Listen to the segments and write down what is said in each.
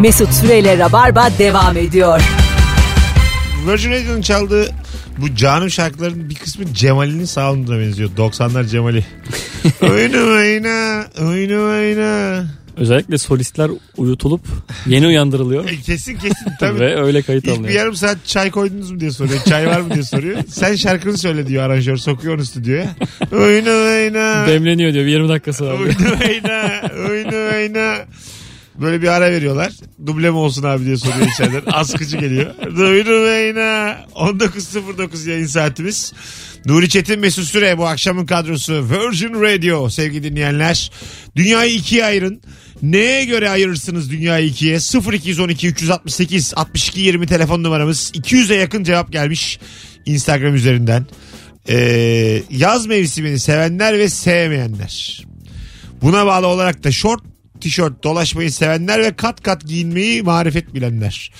Mesut Süreyle Rabarba devam ediyor. Virgin Radio'nun çaldığı bu canım şarkıların bir kısmı Cemal'in sound'una benziyor. 90'lar Cemal'i. oyunu oyna, oyunu oyna. Özellikle solistler uyutulup yeni uyandırılıyor. E, kesin kesin tabii. Ve öyle kayıt İlk bir yarım saat çay koydunuz mu diye soruyor. Çay var mı diye soruyor. Sen şarkını söyle diyor aranjör. Sokuyor onu stüdyoya. Oyunu oyna. Demleniyor diyor bir 20 dakikası var. Oyunu oyna. Oyunu oyna. Böyle bir ara veriyorlar. Duble mi olsun abi diye soruyor içeriden. Askıcı geliyor. Oyunu oyna. 19.09 yayın saatimiz. Nuri Çetin Mesut Süre bu akşamın kadrosu Virgin Radio sevgili dinleyenler. Dünyayı ikiye ayırın. Neye göre ayırırsınız dünyayı ikiye? 0212 368 62 20 telefon numaramız. 200'e yakın cevap gelmiş Instagram üzerinden. Ee, yaz mevsimini sevenler ve sevmeyenler. Buna bağlı olarak da şort, tişört dolaşmayı sevenler ve kat kat giyinmeyi marifet bilenler.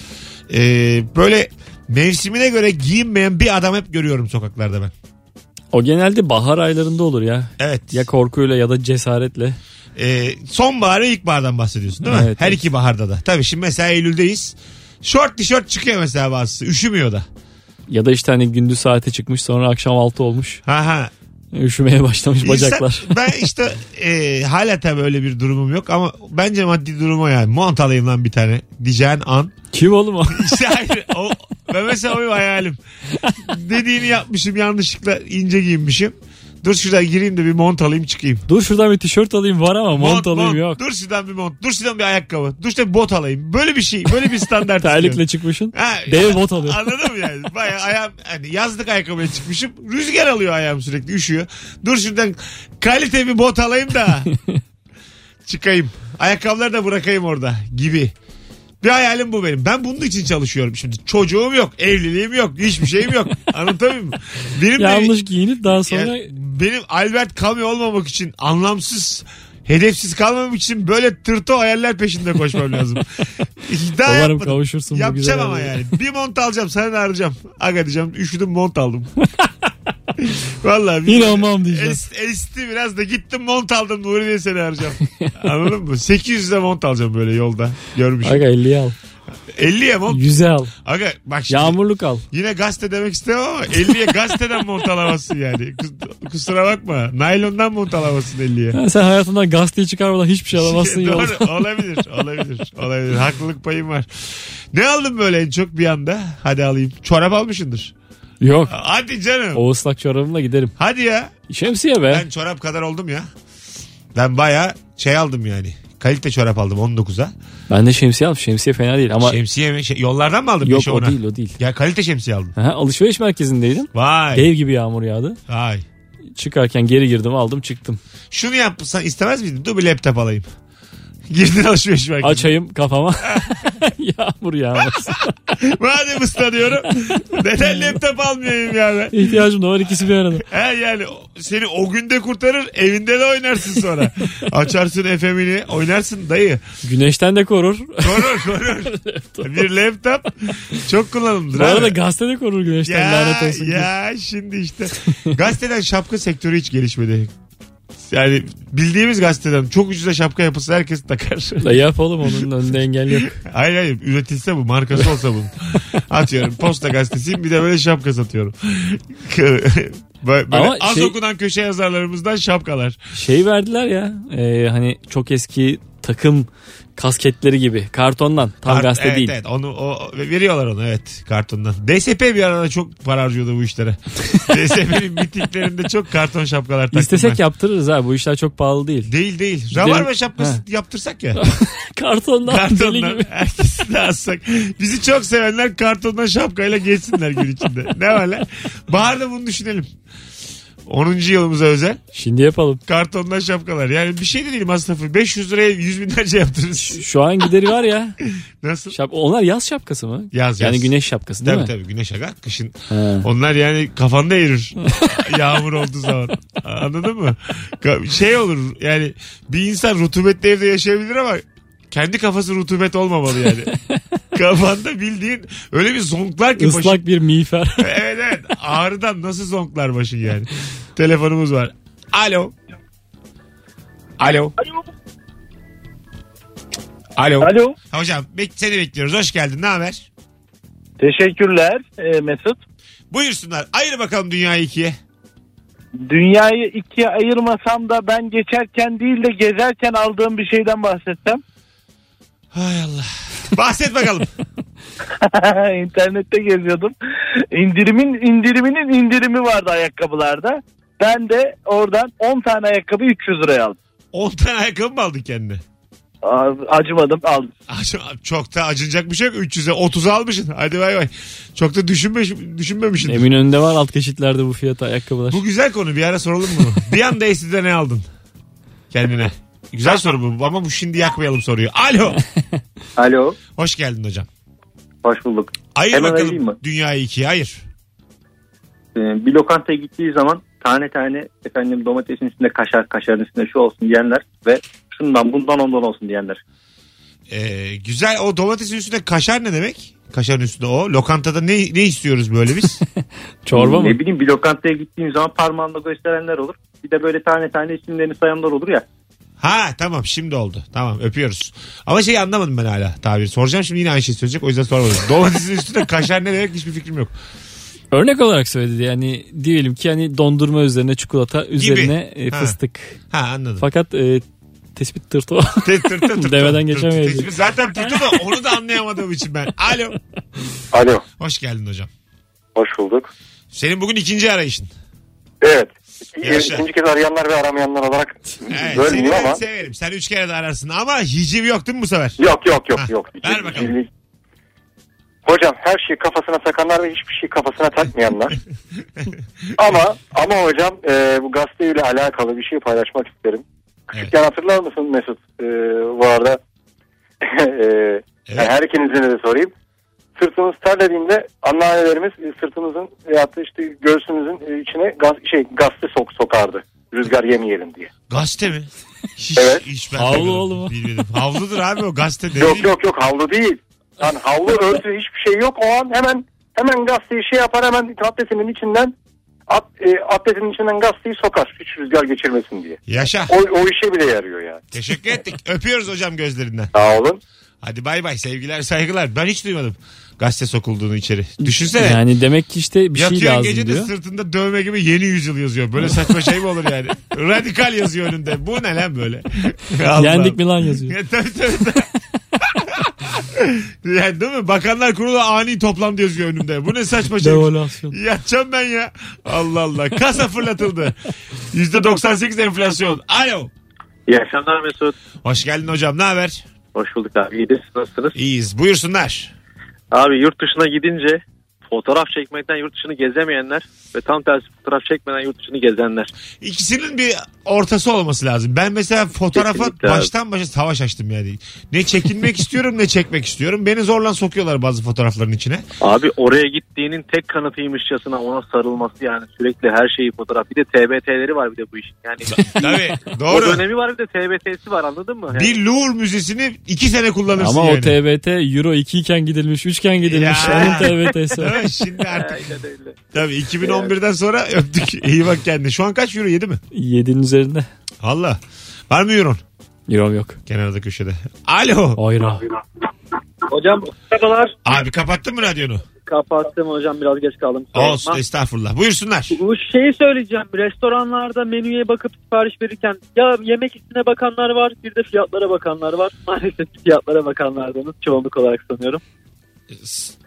Ee, böyle mevsimine göre giyinmeyen bir adam hep görüyorum sokaklarda ben. O genelde bahar aylarında olur ya. Evet. Ya korkuyla ya da cesaretle. Ee, sonbahar ve ilkbahardan bahsediyorsun değil mi? Evet, Her evet. iki baharda da. Tabii şimdi mesela Eylül'deyiz. Şort tişört çıkıyor mesela bazısı. Üşümüyor da. Ya da işte hani gündüz saate çıkmış sonra akşam 6 olmuş. Ha ha. Üşümeye başlamış bacaklar. İnsan- ben işte e, hala tabii öyle bir durumum yok ama bence maddi durumu yani. Mont alayım lan bir tane diyeceğin an. Kim oğlum o? İşte hayır. O, ben mesela o hayalim. Dediğini yapmışım yanlışlıkla ince giyinmişim. Dur şuradan gireyim de bir mont alayım çıkayım. Dur şuradan bir tişört alayım var ama mont, alayım yok. Dur şuradan bir mont. Dur şuradan bir ayakkabı. Dur şuradan bir bot alayım. Böyle bir şey. Böyle bir standart Terlikle çıkmışsın. Ha, Dev bot alıyor. Anladın mı yani? Bayağı ayağım hani yazlık ayakkabıya çıkmışım. Rüzgar alıyor ayağım sürekli üşüyor. Dur şuradan kalite bir bot alayım da çıkayım. Ayakkabıları da bırakayım orada gibi. Bir hayalim bu benim. Ben bunun için çalışıyorum şimdi. Çocuğum yok, evliliğim yok, hiçbir şeyim yok. Anlatabiliyor muyum? Benim de- Yanlış giyinip daha sonra yani benim Albert Camus olmamak için anlamsız hedefsiz kalmamak için böyle tırto hayaller peşinde koşmam lazım. Daha umarım yapmadım. kavuşursun bu Yapacağım ama yani. Bir mont alacağım sana da arayacağım. Aga diyeceğim üşüdüm mont aldım. Vallahi bir- İnanmam diyeceğim. Es, esti biraz da gittim mont aldım Nuri diye seni arayacağım. Anladın mı? 800'e mont alacağım böyle yolda. Görmüşüm. Aga 50'ye al. 50'ye mont. 100'e al. Aga bak şimdi. Yağmurluk al. Yine gazete demek istemem ama 50'ye gazeteden mont alamazsın yani. Kus- Kusura bakma. Naylondan mont alamazsın 50'ye. Ha, sen hayatından gazeteyi çıkarmadan hiçbir şey alamazsın yolda. Doğru olabilir olabilir olabilir haklılık payım var. Ne aldın böyle en çok bir anda? Hadi alayım. Çorap almışındır. Yok. Hadi canım. O ıslak çorabımla giderim. Hadi ya. Şemsiye be. Ben çorap kadar oldum ya. Ben baya şey aldım yani. Kalite çorap aldım 19'a. Ben de şemsiye aldım. Şemsiye fena değil ama Şemsiye mi? Şey- yollardan mı aldın? yok beşe o ona? değil o değil. Ya kalite şemsiye aldım. Aha, alışveriş merkezindeydim. Vay. Dev gibi yağmur yağdı. Vay. Çıkarken geri girdim aldım çıktım. Şunu yapsan istemez miydin? Dur bir laptop alayım. Girdin alışveriş merkezine. Açayım kafama. yağmur yağmasın. Madem ıslanıyorum. Neden laptop almayayım ya ben? İhtiyacım da var ikisi bir arada. He yani seni o günde kurtarır evinde de oynarsın sonra. Açarsın FM'ini oynarsın dayı. Güneşten de korur. Korur korur. bir laptop çok kullanımdır. Bu arada abi. gazete de korur güneşten lanet ya, olsun. diye. ya şimdi işte. Gazeteden şapka sektörü hiç gelişmedi. Yani bildiğimiz gazeteden çok ucuza şapka yapılsa herkes takar. Da yap oğlum onun önünde engel yok. hayır hayır üretilse bu markası olsa bunun. Atıyorum posta gazetesiyim bir de böyle şapka satıyorum. böyle böyle Ama az şey- okunan köşe yazarlarımızdan şapkalar. Şey verdiler ya e, hani çok eski takım kasketleri gibi kartondan tam Kart- gazete evet, değil. Evet onu o, veriyorlar onu evet kartondan. DSP bir arada çok para harcıyordu bu işlere. DSP'nin mitiklerinde çok karton şapkalar taktım İstesek ben. yaptırırız ha bu işler çok pahalı değil. Değil değil. Rabarba şapkası Ha. yaptırsak ya. Kartondan, deli Kartondan. gibi. Herkesini alsak. Bizi çok sevenler kartondan şapkayla geçsinler gün içinde. Ne var lan? Baharda bunu düşünelim. 10. yılımıza özel Şimdi yapalım. kartondan şapkalar. Yani bir şey de değil masrafı. 500 liraya yüz binlerce yaptırırız. Şu an gideri var ya. Nasıl? Şap onlar yaz şapkası mı? Yaz, Yani yaz. güneş şapkası değil Tabii mi? tabii güneş aga kışın. Ha. Onlar yani kafanda erir. Yağmur olduğu zaman. Anladın mı? Ka- Şey olur yani bir insan rutubetli evde yaşayabilir ama kendi kafası rutubet olmamalı yani. Kafanda bildiğin öyle bir zonklar ki başın. Islak bir miğfer. Evet evet ağrıdan nasıl zonklar başın yani. Telefonumuz var. Alo. Alo. Alo. Alo. Hocam bek- seni bekliyoruz. Hoş geldin. Ne haber? Teşekkürler e, Mesut. Buyursunlar. Ayır bakalım dünyayı ikiye. Dünyayı ikiye ayırmasam da ben geçerken değil de gezerken aldığım bir şeyden bahsetsem. Hay Allah. Bahset bakalım. İnternette geziyordum. İndirimin indiriminin indirimi vardı ayakkabılarda. Ben de oradan 10 tane ayakkabı 300 liraya aldım. 10 tane ayakkabı mı aldın kendine? Aa, Acımadım aldım. Çok da acınacak bir şey yok. 300'e 30 almışsın. Hadi bay bay. Çok da düşünme, düşünmemişsin. Eminönü'nde var alt geçitlerde bu fiyat ayakkabılar. Bu güzel konu. Bir ara soralım bunu. bir anda Esti'de ne aldın? Kendine. Güzel soru bu ama bu şimdi yakmayalım soruyu. Alo. Alo. Hoş geldin hocam. Hoş bulduk. Ayır Hemen bakalım mı? dünyayı ikiye. Hayır. Ee, bir lokantaya gittiği zaman tane tane efendim domatesin üstünde kaşar, kaşarın üstünde şu olsun diyenler ve şundan bundan ondan olsun diyenler. Ee, güzel. O domatesin üstünde kaşar ne demek? Kaşarın üstünde o. Lokantada ne ne istiyoruz böyle biz? Çorba mı? Ne bileyim bir lokantaya gittiğim zaman parmağında gösterenler olur. Bir de böyle tane tane isimlerini sayanlar olur ya. ha tamam şimdi oldu. Tamam öpüyoruz. Ama şeyi anlamadım ben hala tabiri. Soracağım şimdi yine aynı şey söyleyecek o yüzden sormadım. Domatesin üstünde kaşar ne demek hiçbir fikrim yok. Örnek olarak söyledi yani diyelim ki hani dondurma üzerine çikolata üzerine e, Ha. fıstık. Ha anladım. Fakat e, tespit tırtı o. Tır tır tır tır Deveden tır. geçemeyiz. Zaten tırtı da onu da anlayamadığım için ben. Alo. Alo. Hoş geldin hocam. Hoş bulduk. Senin bugün ikinci arayışın. Evet. Yaşa. İkinci kez arayanlar ve aramayanlar olarak Evet, bölmeyeyim seni ben ama. severim. Sen üç kere de ararsın ama hiciv yok değil mi bu sefer? Yok yok yok Ha, yok. ver bakalım. Hocam her şeyi kafasına takanlar ve hiçbir şeyi kafasına takmayanlar. ama ama hocam e, bu gazeteyle alakalı bir şey paylaşmak isterim. Küçükken hatırlar mısın Mesut? E, bu arada e, yani her ikinizine de sorayım. Sırtımız terlediğinde anneannelerimiz e, sırtımızın veyahut da işte göğsümüzün e, içine gaz, şey gazete sok, sokardı. Rüzgar yemeyelim diye. Gazete mi? Hiç, Evet. hiç ben Havlu oğlum bilmedim. Havludur abi o gazete değil. Yok yok yok havlu değil. Yani havlu örtü hiçbir şey yok. O an hemen hemen gazeteyi şey yapar hemen atletinin içinden at, e, atletinin içinden gazeteyi sokar. Hiç rüzgar geçirmesin diye. Yaşa. O, o işe bile yarıyor yani. Teşekkür ettik. Öpüyoruz hocam gözlerinden. Sağ olun. Hadi bay bay sevgiler saygılar. Ben hiç duymadım gazete sokulduğunu içeri. Düşünsene. Yani demek ki işte bir şey Yatıyor lazım gece de diyor. sırtında dövme gibi yeni yüzyıl yazıyor. Böyle saçma şey mi olur yani? Radikal yazıyor önünde. Bu ne lan böyle? Yendik mi lan yazıyor. Ya, tabii, tabii, tabii. yani değil mi? Bakanlar Kurulu ani toplantı yazıyor önümde. Bu ne saçma şey? Devalüasyon. Yatacağım ben ya. Allah Allah. Kasa fırlatıldı. %98 enflasyon. Alo. İyi akşamlar Mesut. Hoş geldin hocam. Ne haber? Hoş bulduk abi. İyidir. Siz Nasılsınız? İyiyiz. Buyursunlar. Abi yurt dışına gidince fotoğraf çekmekten yurt dışını gezemeyenler ve tam tersi fotoğraf çekmeden yurt dışını gezenler. İkisinin bir ortası olması lazım. Ben mesela fotoğrafa Kesinlikle abi. baştan başa savaş açtım yani. Ne çekinmek istiyorum ne çekmek istiyorum. Beni zorla sokuyorlar bazı fotoğrafların içine. Abi oraya gittiğinin tek kanıtıymışçasına ona sarılması yani sürekli her şeyi fotoğraf. Bir de TBT'leri var bir de bu işin. Yani Tabii o doğru. dönemi var bir de TBT'si var anladın mı? Yani Bir Louvre Müzesi'ni iki sene kullanırsın Ama yani. o TBT Euro 2 iken gidilmiş 3 iken gidilmiş. Ya. Onun TBT'si. Şimdi artık Aynen öyle. tabii 2011'den sonra öptük. İyi bak kendine. Şu an kaç euro yedi mi? 7'nin üzerinde. Allah. Var mı euron? Euro yok. Kenarda köşede. Alo. Euro. Hocam merhabalar. Abi kapattın mı radyonu? Kapattım hocam biraz geç kaldım. Olsun estağfurullah. Buyursunlar. Bu şeyi söyleyeceğim. Restoranlarda menüye bakıp sipariş verirken ya yemek ismine bakanlar var bir de fiyatlara bakanlar var. Maalesef fiyatlara bakanlardanız çoğunluk olarak sanıyorum.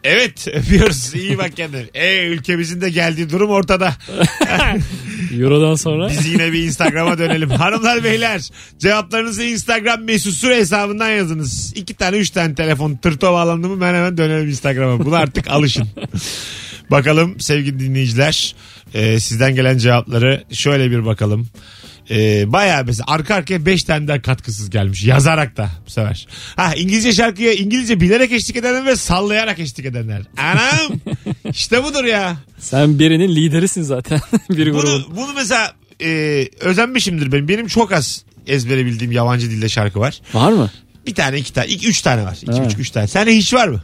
Evet öpüyoruz. İyi bak kendine. E ülkemizin de geldiği durum ortada. Euro'dan sonra Biz yine bir Instagram'a dönelim. Hanımlar beyler cevaplarınızı Instagram mesut süre hesabından yazınız. İki tane üç tane telefon tırto bağlandı mı ben hemen dönelim Instagram'a. Buna artık alışın. Bakalım sevgili dinleyiciler e, sizden gelen cevapları şöyle bir bakalım. E, bayağı mesela arka arkaya 5 tane daha katkısız gelmiş. Yazarak da bu sefer. Ha İngilizce şarkıya İngilizce bilerek eşlik edenler ve sallayarak eşlik edenler. Anam işte budur ya. sen birinin liderisin zaten. bir grubun. Bunu, bunu mesela e, özenmişimdir benim. Benim çok az ezbere bildiğim yabancı dilde şarkı var. Var mı? Bir tane, iki tane, iki, üç tane var. İki, Ha. üç, üç tane. Sende hiç var mı?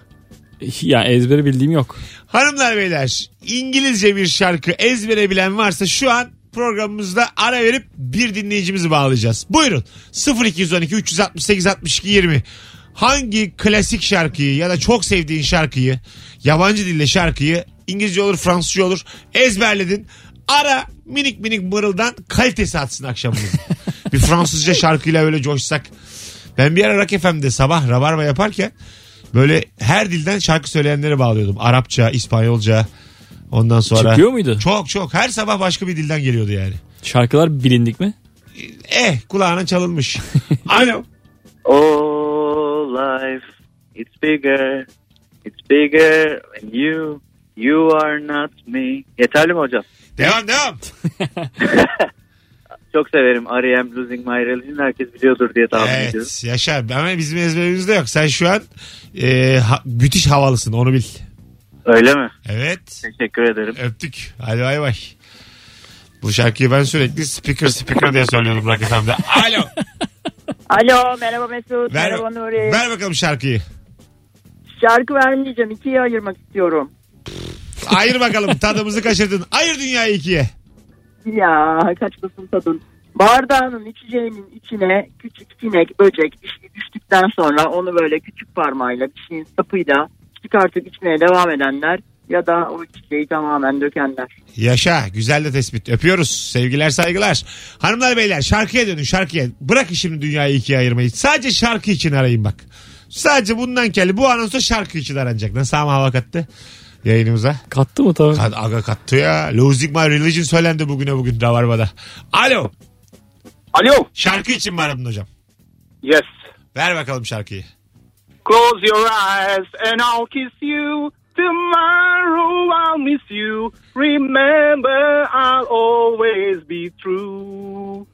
Ya ezberi bildiğim yok. Hanımlar beyler İngilizce bir şarkı ezbere bilen varsa şu an programımızda ara verip bir dinleyicimizi bağlayacağız. Buyurun 0212 368 62 20 hangi klasik şarkıyı ya da çok sevdiğin şarkıyı yabancı dilde şarkıyı İngilizce olur Fransızca olur ezberledin. Ara minik minik mırıldan kalitesi atsın akşamımızı. bir Fransızca şarkıyla öyle coşsak. Ben bir ara Rock FM'de sabah rabarba yaparken böyle her dilden şarkı söyleyenlere bağlıyordum. Arapça, İspanyolca ondan sonra. Çıkıyor muydu? Çok çok her sabah başka bir dilden geliyordu yani. Şarkılar bilindik mi? Eh kulağına çalınmış. Alo. Oh life, it's bigger, it's bigger and you, you are not me. Yeterli mi hocam? Devam devam. Çok severim R.E.M. Losing My Religion. Herkes biliyordur diye tahmin ediyorum. Evet yaşa ama bizim ezberimizde yok. Sen şu an e, ha- müthiş havalısın onu bil. Öyle mi? Evet Teşekkür ederim. öptük. Hadi bay bay. Bu şarkıyı ben sürekli speaker speaker diye söylüyordum Rock FM'de. Alo. Alo merhaba Mesut. Ver, merhaba Nuri. ver bakalım şarkıyı. Şarkı vermeyeceğim. ikiye ayırmak istiyorum. Ayır bakalım tadımızı kaçırdın. Ayır dünyayı ikiye. Ya kaçmasın tadın. Bardağının içeceğinin içine küçük sinek, böcek şey düştükten sonra onu böyle küçük parmağıyla bir şeyin sapıyla çıkartıp içmeye devam edenler ya da o içeceği tamamen dökenler. Yaşa güzel de tespit. Öpüyoruz. Sevgiler saygılar. Hanımlar beyler şarkıya dönün şarkıya. Bırakın şimdi dünyayı ikiye ayırmayı. Sadece şarkı için arayın bak. Sadece bundan kelli bu anonsa şarkı için aranacak. Nasıl ama hava kattı yayınımıza? Kattı mı tabii? Kad aga kattı ya. Losing My Religion söylendi bugüne bugün Rabarba'da. Alo. Alo. Şarkı için mi aradın hocam? Yes. Ver bakalım şarkıyı. Close your eyes and I'll kiss you. Tomorrow I'll miss you. Remember I'll always be true.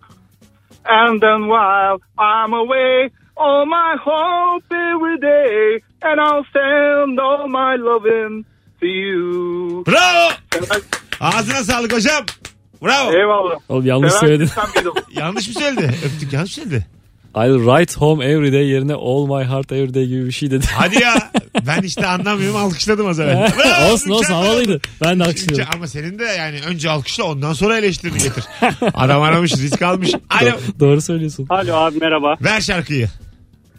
And then while I'm away, all my hope every day. And I'll send all my loving to you. Bravo. Ağzına sağlık hocam. Bravo. Eyvallah. Oğlum yanlış Sever Beatles? Yanlış mı söyledi? Öptük yanlış mı söyledi? I'll write home every day yerine all my heart every day gibi bir şey dedi. Hadi ya. Ben işte anlamıyorum alkışladım az evvel. Bravo, olsun olsun mükemmel. havalıydı. Ben de alkışlıyorum. Ama senin de yani önce alkışla ondan sonra eleştirini getir. Adam aramış risk almış. Alo. Do- Doğru söylüyorsun. Alo abi merhaba. Ver şarkıyı.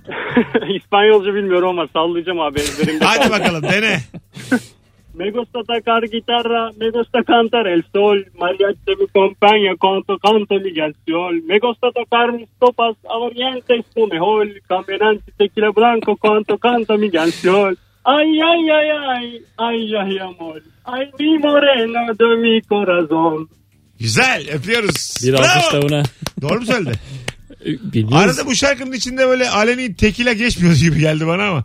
İspanyolca bilmiyorum ama sallayacağım abi ezberimde. Hadi bakalım dene. Me gusta tocar guitarra, me gusta cantar el sol, mariachi me acompaña cuando canto mi canción. Me gusta tocar mis copas aguardientes tu mejor, caminante tequila blanco cuando canto mi canción. Ay, ay, ay, ay, ay, ay, amor. Ay, mi morena de mi corazón. Güzel öpüyoruz. Bir alkış da buna. Doğru mu söyledi? Bilmiyoruz. Arada bu şarkının içinde böyle aleni tekile geçmiyor gibi geldi bana ama.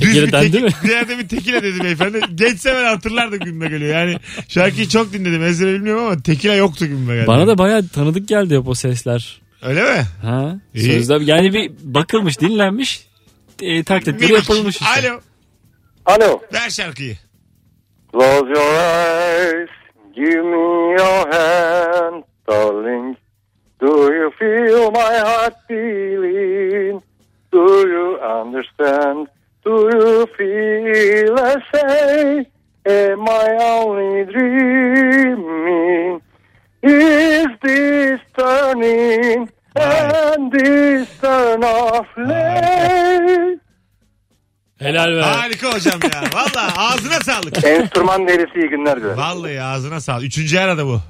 Düz bir dendi tek- mi? Bir yerde bir tekile dedi beyefendi. Geçse ben hatırlardım gülme geliyor. Yani şarkıyı çok dinledim. Ezbere bilmiyorum ama tekile yoktu gülme geldi. Bana da bayağı tanıdık geldi hep o sesler. Öyle mi? Ha? İyi. Sözler yani bir bakılmış, dinlenmiş, e, taklitleri Minik. yapılmış işte. Alo. Alo. Ver şarkıyı. Close your eyes, give me your hand, darling. Do you feel my heart beating? Do you understand? Do you feel the same? Am I only dreaming? Is this turning and this turn of late? Helal be. Harika hocam ya. Valla ağzına sağlık. Enstrüman delisi iyi günler dilerim. Vallahi ağzına sağlık. Üçüncü arada bu.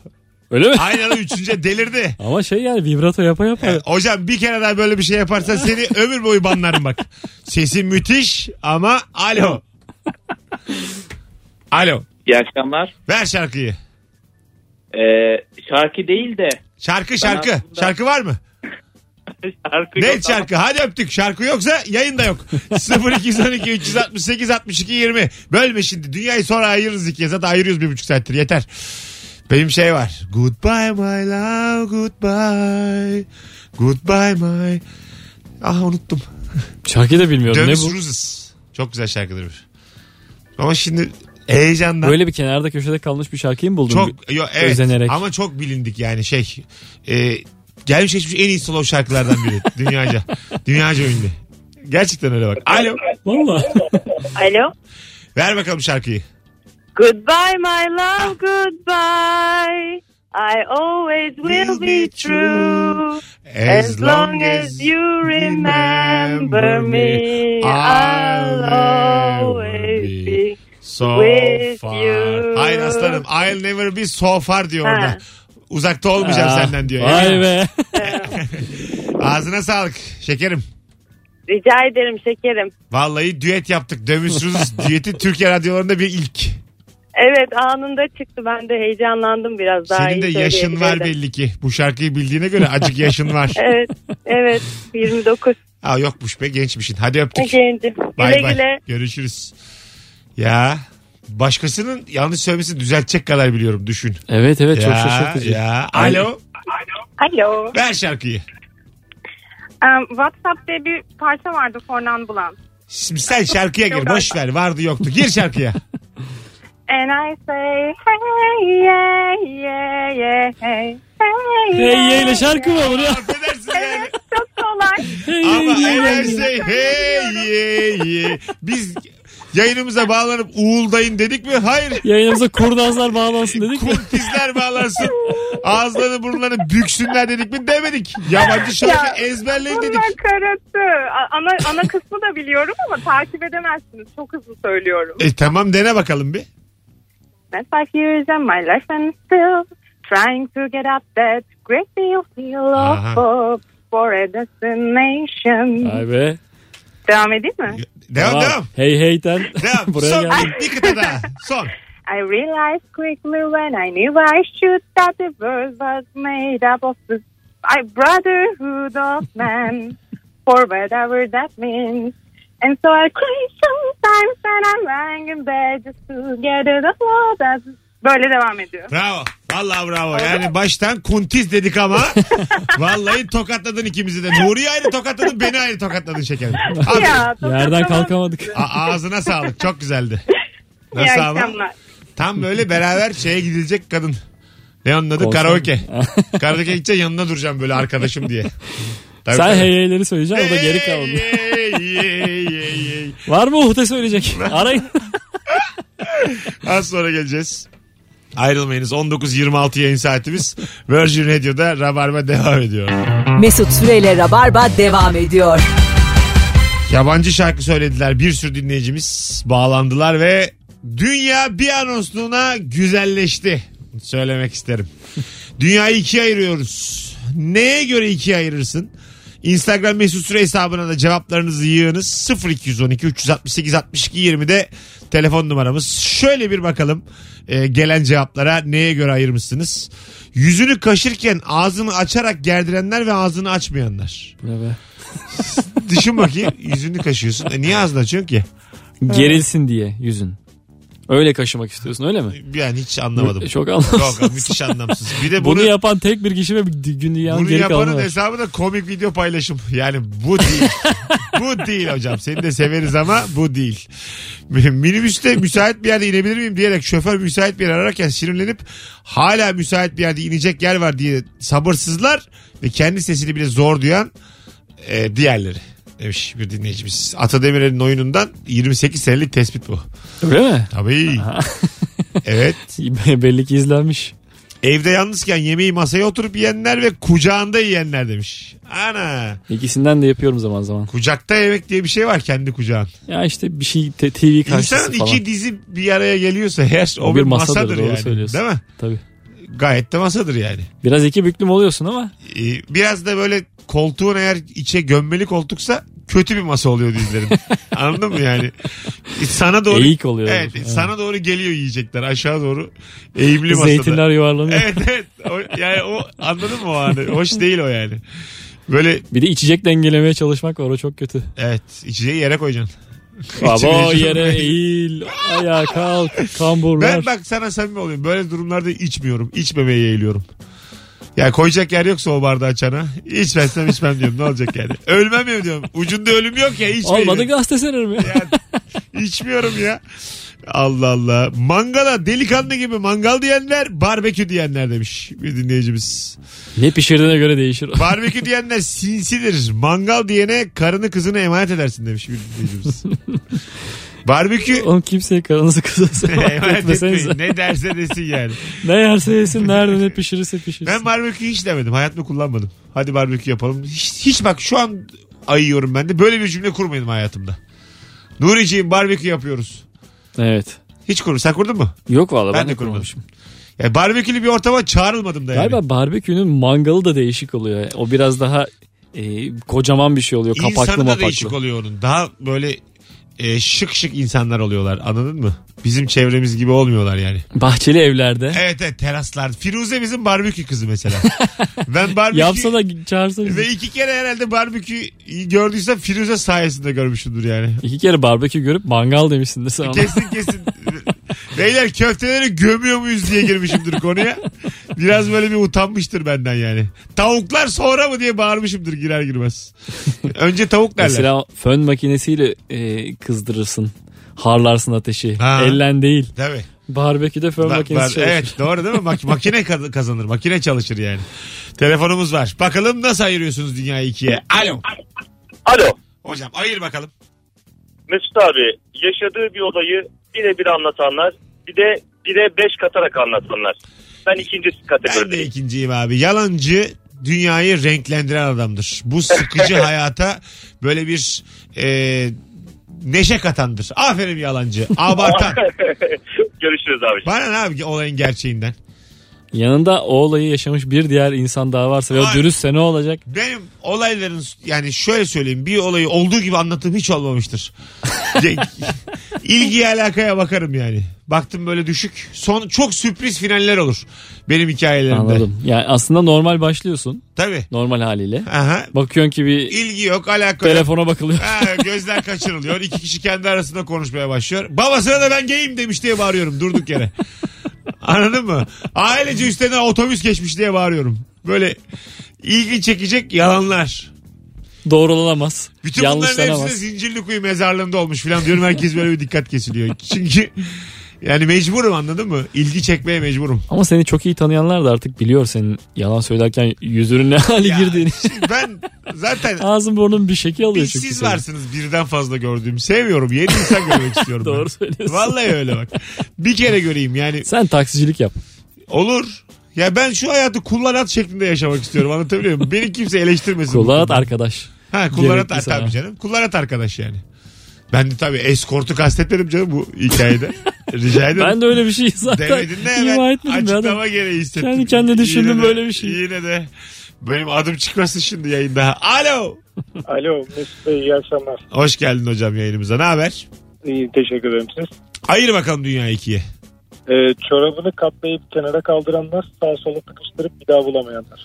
Öyle mi? Aynen üçüncü delirdi. Ama şey yani vibrato yapa yapa. E, hocam bir kere daha böyle bir şey yaparsan seni ömür boyu banlarım bak. Sesin müthiş ama alo. alo. İyi akşamlar. Ver şarkıyı. Ee, şarkı değil de Şarkı şarkı. aslında- Şarkı var mı? şarkı Ne yok ama şarkı? Hadi öptük. Şarkı yoksa yayın da yok. 0212 368 62 20. Bölme şimdi. Dünyayı sonra ayırırız ikiye. Zaten ayırıyoruz bir buçuk saattir. Yeter. Benim şey var. Goodbye my love goodbye. Goodbye my. Ah unuttum. Şarkıyı da bilmiyorum. Ne Dövis bu? Roses. Çok güzel şarkıdır. Ama şimdi heyecandan. Böyle bir kenarda köşede kalmış bir şarkıyı mı buldun? Çok yo, evet Özenerek. ama çok bilindik yani şey. E, gelmiş geçmiş en iyi slow şarkılardan biri. dünyaca. Dünyaca ünlü. Gerçekten öyle bak. Alo. Valla. Alo. Ver bakalım şarkıyı. Goodbye my love goodbye. I always will be true. As long as you remember me, I'll always be. so with far. you. Hayır aslanım. I'll never be so far diyor Ha. orada. Uzakta olmayacağım Ah, senden diyor. Vay be. Ağzına sağlık şekerim. Rica ederim şekerim. Vallahi düet yaptık. Dömüsüz düeti Türkiye radyolarında bir ilk. Evet anında çıktı. Ben de heyecanlandım biraz daha Senin de iyi yaşın var belli ki. Bu şarkıyı bildiğine göre acık yaşın var. Evet, evet 29 Aa, yokmuş be gençmişsin. Hadi öptük. gencim. Bay Güle bay. güle. Görüşürüz. Ya başkasının yanlış söylemesini düzeltecek kadar biliyorum düşün. Evet evet çok ya, şaşırtıcı. Ya. Alo. Alo. Ver şarkıyı. Um, WhatsApp diye bir parça vardı Fornan Bulan. Şimdi sen şarkıya gir. Boş ver. Vardı yoktu. Gir şarkıya. And I say hey yeah yeah yeah hey hey Hey yeah ile şarkı mı olur? Affedersin yani. Çok kolay. Hey Ama yeah, yeah. şey hey ye ye. Biz yayınımıza bağlanıp uğuldayın dedik mi? Hayır. Yayınımıza kurnazlar bağlansın dedik mi? Kuntizler bağlansın. Ağızlarını burunlarını büksünler dedik mi? Demedik. Yabancı şarkı Ya, ezberleyin dedik. Bunlar karası. A- Ana, ana kısmı da biliyorum ama takip edemezsiniz. Çok hızlı söylüyorum. E tamam dene bakalım bir. Spent five years of my life and still trying to get up that great deal feel Aha. of hope for a destination. Vay be. Devam edeyim mi? Devam Tamam. devam. Hey hey'ten Devam. buraya Son geldim. bir, bir kıta daha. Son. I realized quickly when I knew I should that the world was made up of the I brotherhood of man, for whatever that means. And so I cry sometimes when I'm lying in bed just to get it all that Böyle devam ediyor. Bravo. Vallahi bravo. Yani baştan kuntiz dedik ama vallahi tokatladın ikimizi de. Nuri'yi ayrı tokatladın beni ayrı tokatladın şekerim. Aferin. Ya, Yerden kalkamadık. A- ağzına sağlık. Çok güzeldi. İyi Nasıl ama? akşamlar. Tam böyle beraber şeye gidilecek kadın. Ne onun adı? Konser. Karaoke. Karaoke gideceğim yanına duracağım böyle arkadaşım diye. Tabii, Sen tabii. hey hey'leri söyleyeceksin o da geri kaldı. Hey, hey. Var mı Uhte söyleyecek? Arayın. Az sonra geleceğiz. Ayrılmayınız. 19.26 yayın saatimiz. Virgin Radio'da Rabarba devam ediyor. Mesut Süreyle Rabarba devam ediyor. Yabancı şarkı söylediler. Bir sürü dinleyicimiz bağlandılar ve dünya bir anonsluğuna güzelleşti. Söylemek isterim. Dünyayı ikiye ayırıyoruz. Neye göre ikiye ayırırsın? Instagram mesut süre hesabına da cevaplarınızı yığınız. 0212 368 62 20'de telefon numaramız. Şöyle bir bakalım e, gelen cevaplara neye göre ayırmışsınız? Yüzünü kaşırken ağzını açarak gerdirenler ve ağzını açmayanlar. Evet. Düşün bakayım yüzünü kaşıyorsun. E niye ağzını açıyorsun ki? Gerilsin diye yüzün. Öyle kaşımak istiyorsun öyle mi? Yani hiç anlamadım. Çok anlamsız. Çok müthiş anlamsız. Bir de bunu, Bunu yapan tek bir kişi ve gün dünyanın bunu geri yapanın hesabı da komik video paylaşım. Yani bu değil. bu değil hocam. Seni de severiz ama bu değil. Minibüste müsait bir yerde inebilir miyim diyerek şoför müsait bir yer ararken sinirlenip hala müsait bir yerde inecek yer var diye sabırsızlar ve kendi sesini bile zor duyan e, diğerleri demiş bir dinleyicimiz. Atademir'in oyunundan 28 senelik tespit bu. Öyle mi? Tabii. evet. Belli ki izlenmiş. Evde yalnızken yemeği masaya oturup yiyenler ve kucağında yiyenler demiş. Ana. İkisinden de yapıyorum zaman zaman. Kucakta yemek diye bir şey var kendi kucağın. Ya işte bir şey te- TV karşısı İnsanın falan. iki dizi bir araya geliyorsa eğer o, O bir masadır, masadır, yani. söylüyorsun. Değil mi? Tabii. Gayet de masadır yani. Biraz iki büklüm oluyorsun ama Ee, biraz da böyle koltuğun eğer içe gömmeli koltuksa kötü bir masa oluyor dizilerin. Anladın mı yani? Sana doğru Eğik oluyor. Evet, Evet. sana doğru geliyor yiyecekler aşağı doğru eğimli masada. zeytinler yuvarlanıyor. Evet evet. O, yani o anladın mı o anı? Hoş değil o yani. Böyle Bir de içecek dengelemeye çalışmak var o çok kötü. evet içeceği yere koyacaksın. Baba yere eğil, ayağa kalk, kamburlar. Ben bak sana samimi olayım. Böyle durumlarda içmiyorum. İçmemeye eğiliyorum. Ya koyacak yer yoksa o bardağı çana. İçmezsem içmem diyorum. Ne olacak yani? Ölmem ya diyorum. Ucunda ölüm yok ya. içmeyeyim. Olmadı gazete sererim ya. Ya, içmiyorum ya. Allah Allah. Mangala delikanlı gibi mangal diyenler barbekü diyenler demiş bir dinleyicimiz. Ne pişirdiğine göre değişir. Barbekü diyenler sinsidir. Mangal diyene karını kızını emanet edersin demiş bir dinleyicimiz. Barbekü Oğlum kimseye karınızı etmesenize. etmeyin. Ne derse desin yani. Ne yerse yesin nerede ne pişirirse pişirsin. Ben barbekü hiç demedim. Hayatımda kullanmadım. Hadi barbekü yapalım. Hiç, hiç bak şu an ayıyorum ben de. Böyle bir cümle kurmadım hayatımda. Nuriciğim barbekü yapıyoruz. Evet. Hiç kur. Sen kurdun mu? Yok valla Ben ben, de kurmamışım. Ya barbekülü bir ortama çağrılmadım da yani. Galiba barbekünün mangalı da değişik oluyor. O biraz daha e, kocaman bir şey oluyor. Kapaklı İnsanı da mapaklı. değişik oluyor onun. Daha böyle e, şık şık insanlar oluyorlar. Anladın mı? Bizim çevremiz gibi olmuyorlar yani. Bahçeli evlerde. Evet evet teraslar. Firuze bizim barbekü kızı mesela. ben barbekü... Yapsa da çağırsa bizi. Ve iki kere herhalde barbekü gördüysem Firuze sayesinde görmüşümdür yani. İki kere barbekü görüp mangal demişsindir sen ona. Kesin kesin. Beyler köfteleri gömüyor muyuz diye girmişimdir konuya. Biraz böyle bir utanmıştır benden yani. Tavuklar sonra mı diye bağırmışımdır girer girmez. Önce tavuk derler. Mesela fön makinesiyle e, kızdırırsın. Harlarsın ateşi. Ha. Ellen değil. Tabii. Barbeküde fön Ba- makinesi ba- çalışır. evet doğru değil mi? Mak- makine kaz- kazanır. Makine çalışır yani. Telefonumuz var. Bakalım nasıl ayırıyorsunuz dünyayı ikiye? Alo. Alo. Hocam ayır bakalım. Mesut abi yaşadığı bir olayı birebir anlatanlar bir de bire beş katarak anlatanlar. Ben ikinci Ben de kategorideyim. ikinciyim abi. Yalancı dünyayı renklendiren adamdır. Bu sıkıcı hayata böyle bir e, neşe katandır. Aferin yalancı. Abartan. Görüşürüz abi. Bana ne abi olayın gerçeğinden? Yanında o olayı yaşamış bir diğer insan daha varsa ve o Ay. dürüstse ne olacak? Benim olayların yani şöyle söyleyeyim bir olayı olduğu gibi anlattığım hiç olmamıştır. İlgiye alakaya bakarım yani. Baktım böyle düşük. Son çok sürpriz finaller olur benim hikayelerimde. Anladım. Yani aslında normal başlıyorsun. Tabii. Normal haliyle. Aha. Bakıyorsun ki bir İlgi yok alaka yok. telefona bakılıyor. Ha, gözler kaçırılıyor. İki kişi kendi arasında konuşmaya başlıyor. Babasına da ben geyim demiş diye bağırıyorum durduk yere. Anladın mı? Ailece üstüne otobüs geçmiş diye bağırıyorum. Böyle ilgi çekecek yalanlar. Doğrulanamaz. Bütün bunların hepsi. Zincirlikuyu mezarlığında olmuş falan diyorum. Herkes böyle bir dikkat kesiliyor. Çünkü yani mecburum anladın mı? İlgi çekmeye mecburum. Ama seni çok iyi tanıyanlar da artık biliyor senin yalan söylerken yüzünün ne hale Ya, girdiğini. ben zaten Ağzın burnun bir şekil alıyor çünkü. siz senin. varsınız birden fazla gördüğüm. Sevmiyorum. Yeni insan görmek istiyorum. ben. Doğru söylüyorsun. Vallahi öyle bak. Bir kere göreyim yani. Sen taksicilik yap. Olur. Ya ben şu hayatı kullanat şeklinde yaşamak istiyorum anlatabiliyor muyum? Beni kimse eleştirmesin. Kullanat arkadaş. Ha kullanat ar- canım. Kullanat arkadaş yani. Ben de tabii eskortu kastetmedim canım bu hikayede. Rica ederim. Ben de öyle bir şey zaten Demedin de hemen açıklama gereği hissettim. Kendi kendine düşündüm yine böyle de, bir şey. Yine de benim adım çıkmasın şimdi yayında. Alo. Alo Mesut Bey iyi akşamlar. Hoş geldin hocam yayınımıza. Ne haber? İyi teşekkür ederim siz. Ayır bakalım Dünya 2'ye e, çorabını katlayıp kenara kaldıranlar sağa sola tıkıştırıp bir daha bulamayanlar.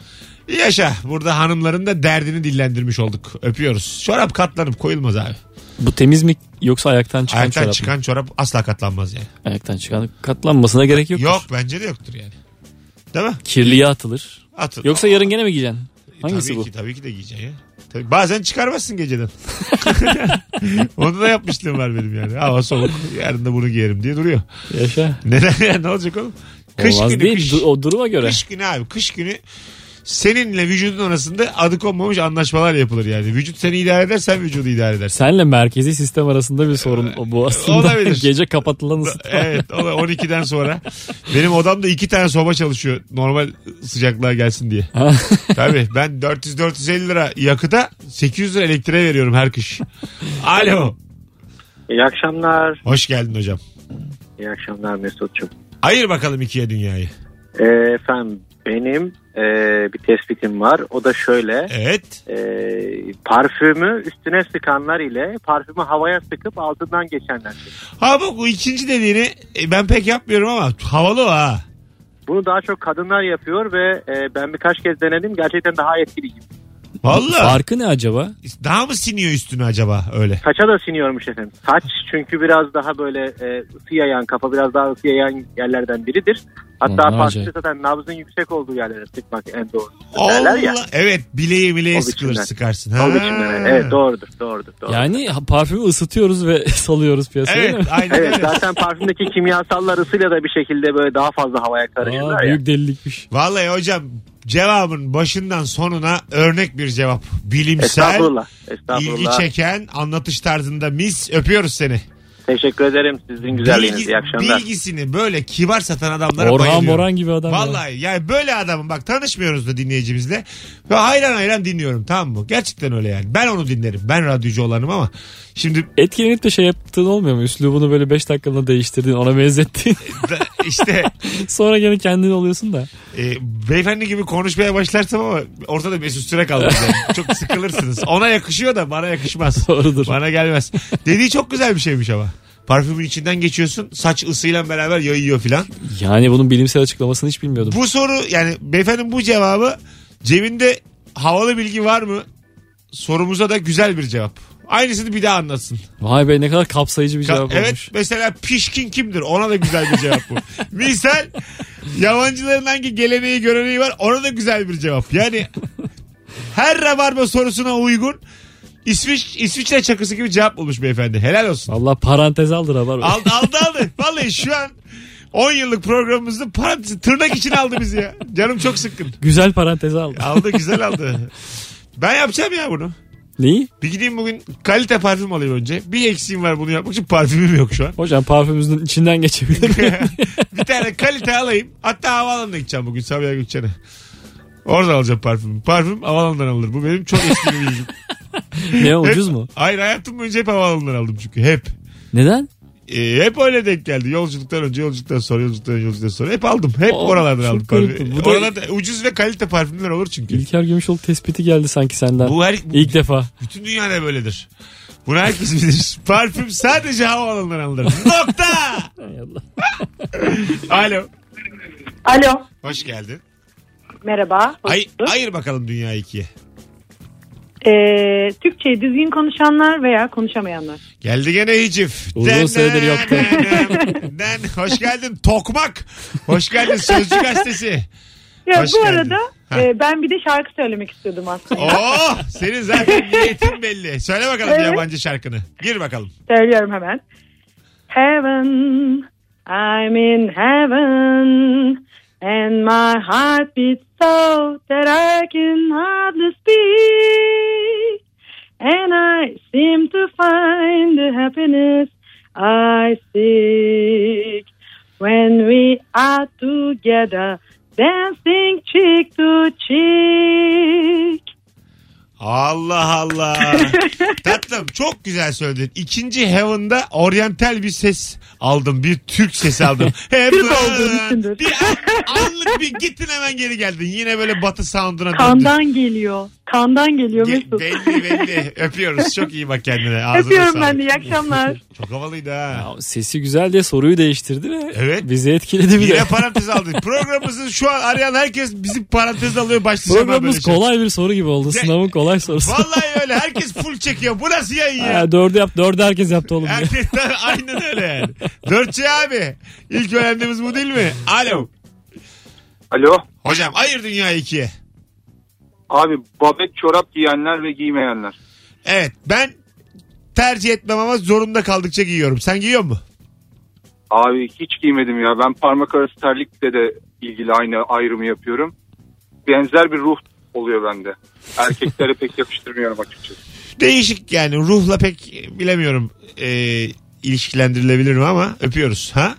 Yaşa burada hanımların da derdini dillendirmiş olduk. Öpüyoruz. Çorap katlanıp koyulmaz abi. Bu temiz mi yoksa ayaktan çıkan Ayaktan çorap mı? çıkan çorap asla katlanmaz yani. Ayaktan çıkan katlanmasına gerek yok. Yok bence de yoktur yani. Değil mi? Kirliye atılır. Atın. Yoksa yarın gene mi giyeceksin? E, Hangisi tabii bu? ki tabii ki de giyeceksin ya. Tabii, bazen çıkarmazsın geceden. Onu da yapmışlığım var benim yani. Hava soğuk. Yarın da bunu giyerim diye duruyor. Yaşa. Neden ya? Ne olacak oğlum? Kış Olmaz günü değil. kış. Du- o duruma göre. Kış günü abi. Kış günü seninle vücudun arasında adı konmamış anlaşmalar yapılır yani. Vücut seni idare eder sen vücudu idare edersin. Senle merkezi sistem arasında bir sorun o bu aslında. Olabilir. Gece kapatılan ısıtma. Evet o da 12'den sonra. Benim odamda iki tane soba çalışıyor. Normal sıcaklığa gelsin diye. Tabii ben 400-450 lira yakıta 800 lira elektriğe veriyorum her kış. Alo. İyi akşamlar. Hoş geldin hocam. İyi akşamlar Mesut'cum. Ayır bakalım ikiye dünyayı. Ee, efendim benim e, bir tespitim var. O da şöyle. Evet. E, parfümü üstüne sıkanlar ile parfümü havaya sıkıp altından geçenler. Ha bak bu ikinci dediğini e, ben pek yapmıyorum ama havalı o ha. Bunu daha çok kadınlar yapıyor ve e, ben birkaç kez denedim. Gerçekten daha etkili gibi. Vallahi. Farkı ne acaba? Daha mı siniyor üstüne acaba öyle? Saça da siniyormuş efendim. Saç çünkü biraz daha böyle e, ısı yayan, kafa biraz daha ısı yayan yerlerden biridir. Hatta acayip. zaten nabzın yüksek olduğu yerlere sıkmak en doğrusu derler ya. Allah. Evet bileği bileğe O sıkılır biçimden. sıkarsın. O Ha. biçimden. Evet doğrudur doğrudur. doğrudur. Yani parfümü ısıtıyoruz ve salıyoruz piyasaya Evet değil mi? aynen Evet zaten parfümdeki kimyasallar ısıyla da bir şekilde böyle daha fazla havaya karışırlar Aa, ya. büyük delilikmiş. Vallahi hocam cevabın başından sonuna örnek bir cevap. Bilimsel, Estağfurullah. ilgi Estağfurullah. çeken, anlatış tarzında mis. Öpüyoruz seni. Teşekkür ederim sizin güzelliğiniz. Bilgi- İyi akşamlar. bilgisini böyle kibar satan adamlara Orhan bayılıyorum. Boran gibi adam ya. Vallahi yani böyle adamım bak tanışmıyoruz da dinleyicimizle ve hayran hayran dinliyorum tamam mı? Gerçekten öyle yani. Ben onu dinlerim. Ben radyocu olanım ama şimdi Etkilenip de şey yaptığın olmuyor mu? Üslubunu böyle 5 dakikalığına değiştirdiğin, ona benzettiğin. işte Sonra gene kendin oluyorsun da. e, beyefendi gibi konuşmaya başlarsam ama ortada Mesut Süre kalmaz yani. Çok sıkılırsınız. Ona yakışıyor da bana yakışmaz. Doğrudur. Bana gelmez. Dediği çok güzel bir şeymiş ama. Parfümün içinden geçiyorsun saç ısıyla beraber yayıyor filan. Yani bunun bilimsel açıklamasını hiç bilmiyordum. Bu soru yani beyefendinin bu cevabı cebinde havalı bilgi var mı? Sorumuza da güzel bir cevap. Aynısını bir daha anlatsın. Vay be ne kadar kapsayıcı bir Ka- cevap evet olmuş. mesela pişkin kimdir? Ona da güzel bir cevap bu. Misal yabancıların hangi geleneği göreneği var? Ona da güzel bir cevap. Yani her rabarba sorusuna uygun İsviç, İsviçre çakısı gibi cevap bulmuş beyefendi. Helal olsun. Allah parantez aldır haber. Aldı aldı aldı. Vallahi şu an 10 yıllık programımızda parantezi tırnak için aldı bizi ya. Canım çok sıkkın. Güzel parantez aldı. Aldı güzel aldı. Ben yapacağım ya bunu. Neyi? Bir gideyim bugün kalite parfüm alayım önce. Bir eksiğim var bunu yapmak için parfümüm yok şu an. Hocam parfümümüzün içinden geçebilir miyim? bir tane kalite alayım. Hatta havaalanına gideceğim bugün Sabiha Gökçen'e. Orada alacağım parfümü. Parfüm havaalanından alınır. Bu benim çok eski bir bilgim. ne ucuz Hep- mu? Hayır hayatım boyunca hep havaalanından aldım çünkü. Hep. Neden? Ee, hep öyle denk geldi. Yolculuktan önce, yolculuktan sonra, yolculuktan önce, yolculuktan sonra. Hep aldım. Hep Aa, oralardan çok aldım. parfüm. Bu da- Orada ucuz ve kalite parfümler olur çünkü. İlker Gümüşoluk tespiti geldi sanki senden. Bu her, İlk defa. bütün dünyada böyledir. Bunu herkes bilir. Parfüm sadece havaalanından alınır. Nokta. Alo. Alo. Hoş geldin. Merhaba. hoş Ay, ayır bakalım dünyayı ikiye. Ee, Türkçeyi düzgün konuşanlar veya konuşamayanlar. Geldi gene hicif. Uzun süredir yoktu. Den, hoş geldin Tokmak. Hoş geldin Sözcü Gazetesi. Ya Hoş bu geldin. arada Ha. e, ben bir de şarkı söylemek istiyordum aslında. Oh senin zaten niyetin belli. Söyle bakalım Evet. yabancı şarkını. Gir bakalım. Söylüyorum hemen. Heaven, I'm in heaven. And my heart beats so that I can hardly speak. And I seem to find the happiness I seek. When we are together, dancing cheek to cheek. Allah Allah. Tatlım çok güzel söyledin. İkinci Heaven'da oryantal bir ses aldım. Bir Türk sesi aldım. Heaven. olduğun içindir. Bir an- anlık bir gittin hemen geri geldin. Yine böyle batı sound'una döndün. Kandan geliyor. Kandan geliyor Ge- Mesut. belli belli. Öpüyoruz. Çok iyi bak kendine. Ağzına Öpüyorum sağlık. ben de. İyi akşamlar. Çok havalıydı ha. Ya, sesi güzel diye soruyu değiştirdi ve Evet. bizi etkiledi bir Yine de. parantez aldı. Programımızın şu an arayan herkes bizim parantez alıyor. Başlayacağım ben böyle Programımız şey. kolay bir soru gibi oldu. Sınavın kolay sorusu. Vallahi öyle. Herkes full çekiyor. Bu nasıl yayın ya? Ha, dördü yap. Dördü herkes yaptı oğlum. diye. Erkekler aynen öyle yani. Dörtçü abi. İlk öğrendiğimiz bu değil mi? Alo. Alo. Hocam ayır dünyayı ikiye. Abi babet çorap giyenler ve giymeyenler. Evet ben tercih etmem ama zorunda kaldıkça giyiyorum. Sen giyiyor mu? Abi hiç giymedim ya. Ben parmak arası terlikle de ilgili aynı ayrımı yapıyorum. Benzer bir ruh oluyor bende. Erkeklere pek yakıştırmıyorum açıkçası. Değişik yani ruhla pek bilemiyorum e, ilişkilendirilebilir mi ama öpüyoruz. Ha?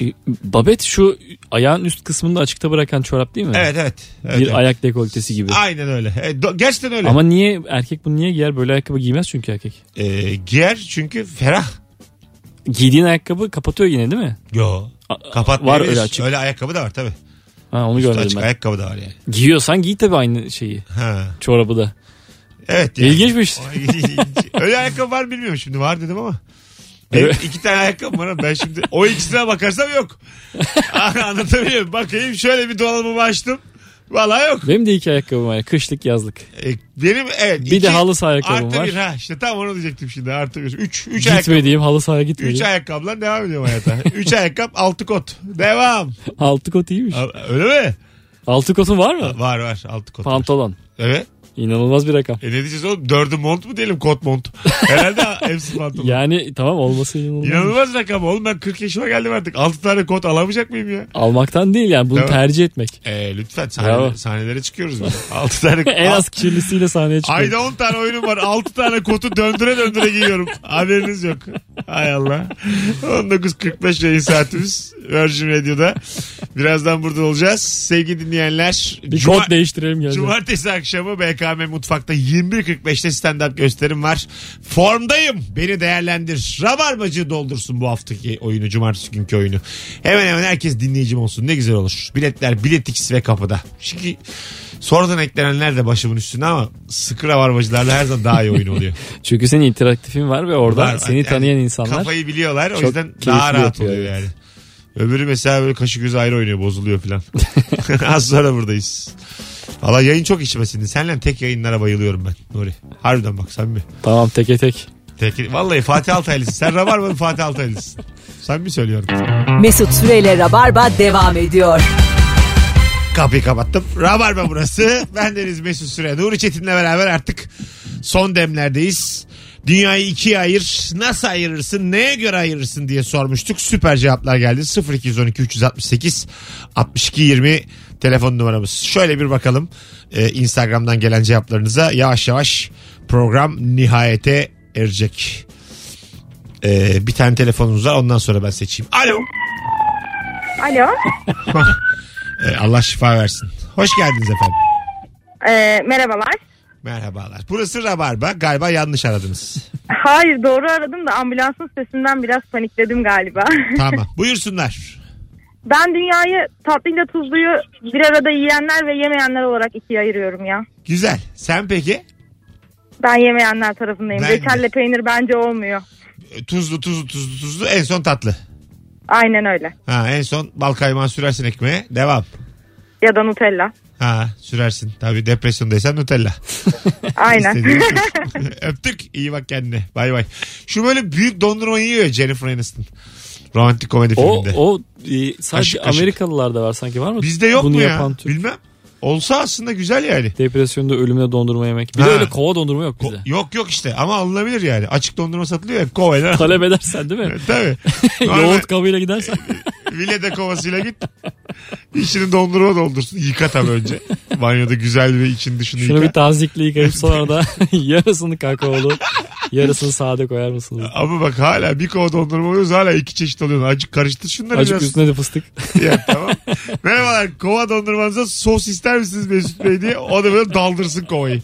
E, Babet şu ayağın üst kısmını da açıkta bırakan çorap değil mi? Evet evet. evet, bir evet. ayak dekoltesi gibi. Aynen öyle. Evet, do- gerçekten öyle. Ama niye erkek bunu niye giyer? Böyle ayakkabı giymez çünkü erkek. E, giyer çünkü ferah. Giydiğin ayakkabı kapatıyor yine değil mi? Yo. Kapatmayabilir. Var öyle açık. Öyle ayakkabı da var tabii. Ha, onu Üstü görmedim açık ben. ayakkabı da var yani. Giyiyorsan giy tabii aynı şeyi. Ha. Çorabı da. Evet. İlginçmiş. Öyle ayakkabı var bilmiyorum şimdi var dedim ama. Benim Evet. iki tane ayakkabım var ama ben şimdi o ikisine bakarsam yok. Anlatabiliyor muyum? Bakayım şöyle bir dolabımı açtım. Valla yok. Benim de iki ayakkabım var. Kışlık yazlık. E, benim evet. Bir de halı saha ayakkabım artı var. bir ha işte tam onu diyecektim şimdi artı bir. Üç, üç. Gitmediğim halı sahaya Üç gitmediğim. ayakkabıla devam ediyorum hayata. Üç ayakkabı altı kot. Devam. Altı kot iyiymiş. Öyle mi? Altı kotun var mı? Var var altı kot. var. Pantolon. Evet. İnanılmaz bir rakam. E ne diyeceğiz oğlum? Dördü mont mu diyelim kot mont? Herhalde hepsi pantolon. Yani tamam olması inanılmaz. İnanılmaz rakam oğlum ben 40 yaşıma geldim artık. 6 tane kot alamayacak mıyım ya? Almaktan değil yani bunu Tamam. tercih etmek. E, lütfen Bravo. sahne, sahnelere çıkıyoruz böyle. 6 tane en az kirlisiyle sahneye çıkıyor. Ayda 10 tane oyunum var. 6 tane kotu döndüre döndüre giyiyorum. Haberiniz yok. Hay Allah. 19.45 yayın saatimiz. Virgin Radio'da. Birazdan burada olacağız. Sevgili dinleyenler. Bir Cuma- kod değiştirelim geleceğim. Cumartesi akşamı BKM Mutfak'ta 21.45'te stand-up gösterim var. Formdayım. Beni değerlendir. Rabarbacı doldursun bu haftaki oyunu. Cumartesi günkü oyunu. Hemen hemen herkes dinleyicim olsun. Ne güzel olur. Biletler Biletix ve kapıda. Çünkü sonradan eklenenler de başımın üstüne ama sıkı rabarbacılarla her zaman daha iyi oyun oluyor. Çünkü senin interaktifin var ve orada Var. seni Yani tanıyan insanlar. Kafayı biliyorlar. O çok yüzden keyifli daha rahat yapıyor oluyor yani. Öbürü mesela böyle kaşı gözü ayrı oynuyor bozuluyor falan. Az sonra buradayız. Valla yayın çok içime sindi. Seninle tek yayınlara bayılıyorum ben Nuri. Harbiden bak samimi. Tamam teke tek. Tek, vallahi Fatih Altaylı'sın. Sen Rabarbalı Fatih Altaylı'sın. Samimi söylüyorum. Mesut Süreyle Rabarba devam ediyor. Kapıyı kapattım. Rabarba burası. Ben Deniz Mesut Süre. Nuri Çetin'le beraber artık son demlerdeyiz. Dünyayı ikiye ayır. Nasıl ayırırsın? Neye göre ayırırsın diye sormuştuk. Süper cevaplar geldi. 0212 368 62 20 telefon numaramız. Şöyle bir bakalım. Ee, Instagram'dan gelen cevaplarınıza yavaş yavaş program nihayete erecek. Ee, bir tane telefonumuz var. Ondan sonra ben seçeyim. Alo. Alo. Ee, Allah şifa versin. Hoş geldiniz efendim. Ee, merhabalar. Merhabalar. Burası Rabarba. Galiba yanlış aradınız. Hayır doğru aradım da ambulansın sesinden biraz panikledim galiba. tamam. Buyursunlar. Ben dünyayı tatlıyla tuzluyu bir arada yiyenler ve yemeyenler olarak ikiye ayırıyorum ya. Güzel. Sen peki? Ben yemeyenler tarafındayım. Ben. Reçelle peynir bence olmuyor. Tuzlu tuzlu tuzlu tuzlu en son tatlı. Aynen öyle. Ha en son bal kaymağı sürersin ekmeğe. Devam. Ya da Nutella. Ha sürersin. Tabii depresyondaysan Nutella. Aynen. İstediğin sür. Öptük. İyi bak kendine. Bay bay. Şu böyle büyük dondurma yiyor ya Jennifer Aniston. Romantik komedi O, filminde. o e, sadece Kaşık kaşık. Amerikalılarda var sanki var mı? Bizde yok Bunu mu ya? yapan Türk. Bilmem. Olsa aslında güzel yani. Depresyonda ölümüne dondurma yemek. Bir Ha. de öyle kova dondurma yok bizde. Yok yok işte ama alınabilir yani. Açık dondurma satılıyor ya kovayla. Talep edersen değil mi? Tabii. Normal Yoğurt kabıyla gidersen. Vilede kovasıyla git. İçini dondurma doldursun. Yıka tabii önce. Banyoda güzel bir için dışını Şunu yıka. bir tazikli yıkayıp sonra da yarısını kakaolu yarısını sade koyar mısınız? Ama bak hala bir kova dondurma oluyoruz hala iki çeşit oluyor. Acık karıştır şunları Azıcık biraz. üstüne de fıstık. Ya, tamam. Merhabalar kova dondurmanıza sos ister misiniz Mesut Bey diye. O da böyle daldırsın kovayı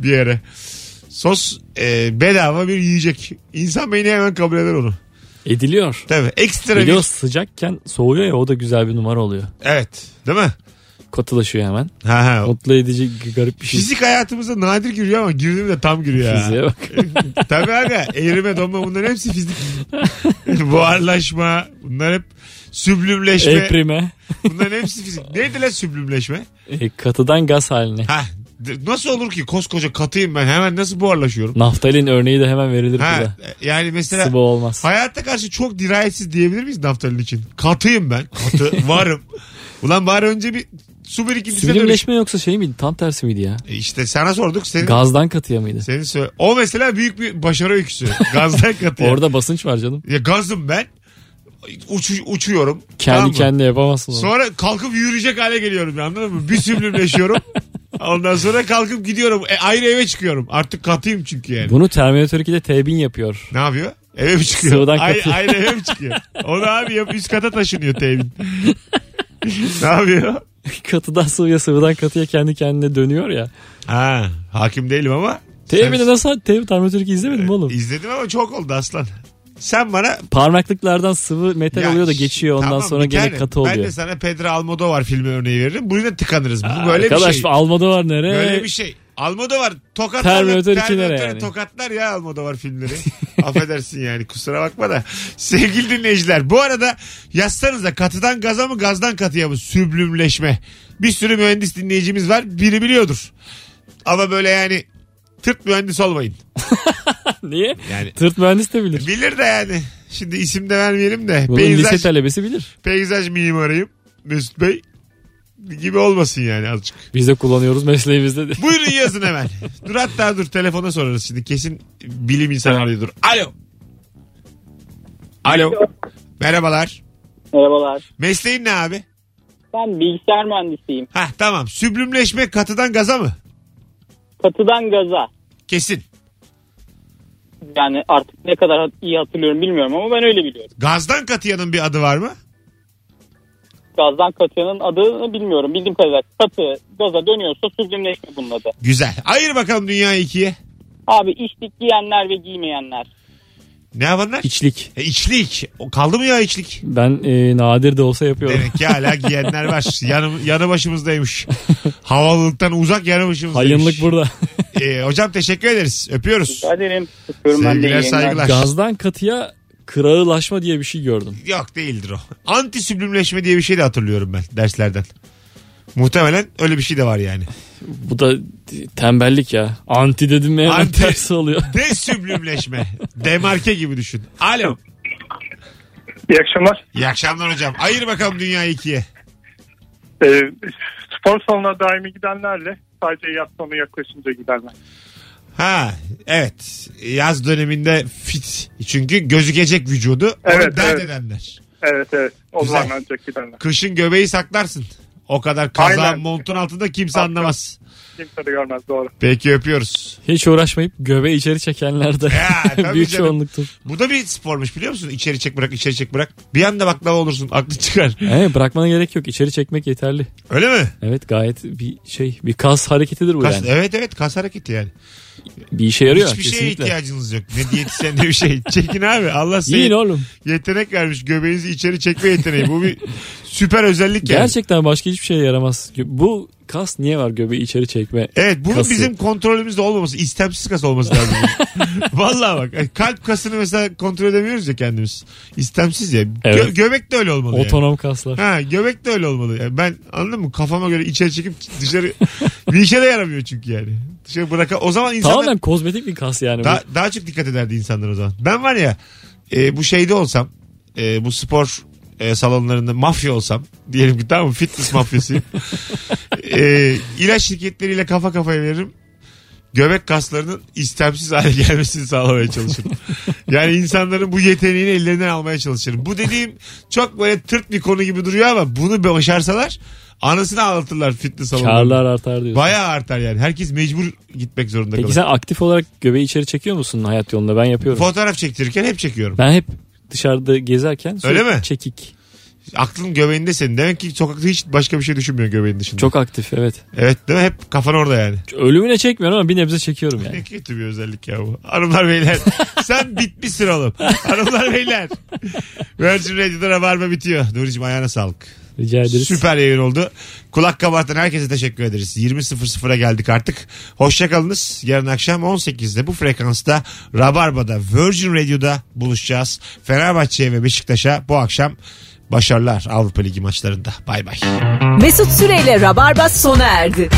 bir yere. Sos e, bedava bir yiyecek. İnsan beyni hemen kabul eder onu. Ediliyor. Tabii ekstra o bir... sıcakken soğuyor ya o da güzel bir numara oluyor. Evet değil mi? Katılaşıyor hemen. Ha ha. Mutlu edici garip bir şey. Fizik hayatımıza nadir giriyor ama girdiğimde tam giriyor. ha. Fiziğe bak. Tabii aga erime donma bunların hepsi fizik. Buharlaşma bunlar hep süblümleşme. Eprime. Bunların hepsi fizik. Neydi lan süblümleşme? E, katıdan gaz haline. Ha nasıl olur ki koskoca katıyım ben hemen nasıl buharlaşıyorum? Naftalin örneği de hemen verilir Ha, burada. yani mesela Sıvı olmaz. hayatta karşı çok dirayetsiz diyebilir miyiz naftalin için? Katıyım ben. Katı varım. Ulan bari önce bir su birikintisine dönüş. Süblimleşme yoksa şey miydi? Tam tersi miydi ya? E İşte sana sorduk. Senin, Gazdan katıya mıydı? senin söyle. O mesela büyük bir başarı öyküsü. Gazdan katıya. Orada basınç var canım. Ya gazım ben. Uçu, uçuyorum. Kendi Tamam mı? kendine yapamazsın onu. Sonra kalkıp yürüyecek hale geliyorum anladın mı? Bir süblümleşiyorum. Ondan sonra kalkıp gidiyorum. E, ayrı eve çıkıyorum. Artık katıyım çünkü yani. Bunu Terminator 2'de T-1000 yapıyor. Ne yapıyor? Eve mi çıkıyor? Sıvıdan Ay, ayrı eve mi çıkıyor? Onu abi yap üst kata taşınıyor temin. ne yapıyor? Katıdan sıvıya sıvıdan katıya kendi kendine dönüyor ya. Ha, hakim değilim ama. T-1000'de Sen- nasıl T Terminator 2 izlemedin mi oğlum? İzledim ama çok oldu aslan. Sen bana Parmaklıklardan sıvı metal Ya, oluyor da geçiyor ondan tamam, sonra gene katı oluyor. Ben de sana Pedro Almodovar filmi örneği veririm. Buraya tıkanırız. Bu böyle Arkadaş bir şey. Almodovar nereye? Böyle bir şey. Almodovar tokatlar. Terminator iki nereye yani? Tokatlar ya Almodovar filmleri. Affedersin yani kusura bakma da. Sevgili dinleyiciler bu arada yazsanıza katıdan gaza mı gazdan katıya mı süblümleşme. Bir sürü mühendis dinleyicimiz var. Biri biliyordur. Ama böyle yani tırt mühendis olmayın. Niye? Yani Tırt mühendis de bilir. bilir de yani. Şimdi isim de vermeyelim de. Bunun lise Peyzaj, talebesi bilir. peyzaj mimarıyım Mesut Bey. Gibi olmasın yani azıcık. Biz de kullanıyoruz mesleğimizde de. Buyurun yazın hemen. Dur hatta dur telefona sorarız şimdi. Kesin bilim insanı arıyordur. Alo. Alo. Merhabalar. Merhabalar. Mesleğin ne abi? Ben bilgisayar mühendisiyim. Hah tamam. Süblümleşme katıdan gaza mı? Katıdan gaza. Kesin. Yani artık ne kadar iyi hatırlıyorum bilmiyorum ama ben öyle biliyorum. Gazdan katıyanın bir adı var mı? Gazdan katıyanın adını bilmiyorum. Bildiğim kadarıyla katı gaza dönüyorsa süblimleşme bunun adı. Güzel. Ayır bakalım dünyayı ikiye. Abi içlik giyenler ve giymeyenler. Ne yapanlar? İçlik. E, içlik. O kaldı mı ya içlik? Ben e, nadir de olsa yapıyorum. Demek ki hala giyenler var. Yanı, yanı başımızdaymış. Havalılıktan uzak yanı başımızdaymış. Hayınlık burada. E, hocam teşekkür ederiz. Öpüyoruz. Rica ederim. Öpüyorum ben de. Sevgiler saygılar. Gazdan katıya kırağılaşma diye bir şey gördüm. Yok değildir o. Anti süblimleşme diye bir şey de hatırlıyorum ben derslerden. Muhtemelen öyle bir şey de var yani. Bu da tembellik ya. Anti dedim mi hemen Anti. tersi oluyor. Desüblimleşme. Demarke gibi düşün. Alo. İyi akşamlar. İyi akşamlar hocam. Ayır bakalım dünyayı ikiye. Ee, spor salonuna daimi gidenlerle sadece yaz sonu yaklaşınca gidenler. Ha evet. Yaz döneminde fit. Çünkü gözükecek vücudu. Onu Evet, dert evet. edenler. Evet evet. O Güzel. zaman ancak gidenler. Kışın göbeği saklarsın. O kadar kaza Aynen. montun altında kimse anlamaz. Kimse de görmez doğru. Peki öpüyoruz. Hiç uğraşmayıp göbeği içeri çekenler de Ya, büyük canım. çoğunluktur. Bu da bir spormuş biliyor musun? İçeri çek bırak içeri çek bırak. Bir anda baklava olursun aklı çıkar. Evet bırakmana gerek yok. İçeri çekmek yeterli. Öyle mi? Evet gayet bir şey bir kas hareketidir bu Kas, yani. Evet evet kas hareketi yani. Bir işe yarıyor Hiçbir şeye kesinlikle. ihtiyacınız yok. Ne diyetisyen ne bir şey. Çekin abi. Allah size Yiyin oğlum. yetenek vermiş. Göbeğinizi içeri çekme yeteneği. Bu bir süper özellik yani. Gerçekten başka hiçbir şeye yaramaz. Bu kas niye var göbeği içeri çekme? Evet bunun kası? bizim kontrolümüzde olmaması istemsiz kas olması lazım. Vallahi bak e, kalp kasını mesela kontrol edemiyoruz ya kendimiz. İstemsiz ya. Gö- Evet. göbek de öyle olmalı yani. Otonom kaslar. Ha göbek de öyle olmalı. Yani ben anladın mı? Kafama göre içeri çekip dışarı bir işe de yaramıyor çünkü yani. Dışarı bırak. O zaman insanlar Tamamen kozmetik bir kas yani. daha, daha çok dikkat ederdi insanlar o zaman. Ben var ya e, bu şeyde olsam e, bu spor e, salonlarında mafya olsam diyelim ki tamam fitness mafyasıyım. e, ilaç şirketleriyle kafa kafaya veririm. Göbek kaslarının istemsiz hale gelmesini sağlamaya çalışırım. Yani insanların bu yeteneğini ellerinden almaya çalışırım. Bu dediğim çok böyle tırt bir konu gibi duruyor ama bunu başarsalar anasını ağlatırlar fitness salonlarında. Karlar artar diyorsun. Bayağı artar yani. Herkes mecbur gitmek zorunda Peki kalır. sen aktif olarak göbeği içeri çekiyor musun hayat yolunda? Ben yapıyorum. Fotoğraf çektirirken hep çekiyorum. ben hep dışarıda gezerken Öyle sürekli mi? çekik. Aklın göbeğinde senin. Demek ki sokakta hiç başka bir şey düşünmüyor göbeğin dışında. Çok aktif evet. Evet değil mi? Hep kafan orada yani. Ölümüne çekmiyorum ama bir nebze çekiyorum yani. Ne kötü bir özellik ya bu. Hanımlar beyler. sen bitmişsin oğlum. Hanımlar beyler. Virgin Radio'da Rabarba bitiyor. Nuri'cim ayağına sağlık. Rica ederiz. Süper yayın oldu. Kulak kabartan herkese teşekkür ederiz. 20.00'a geldik artık. Hoşçakalınız. Yarın akşam 18'de bu frekansta Rabarba'da Virgin Radio'da buluşacağız. Fenerbahçe'ye ve Beşiktaş'a bu akşam başarılar Avrupa Ligi maçlarında. Bay bay. Mesut Süreyle Rabarba sona erdi.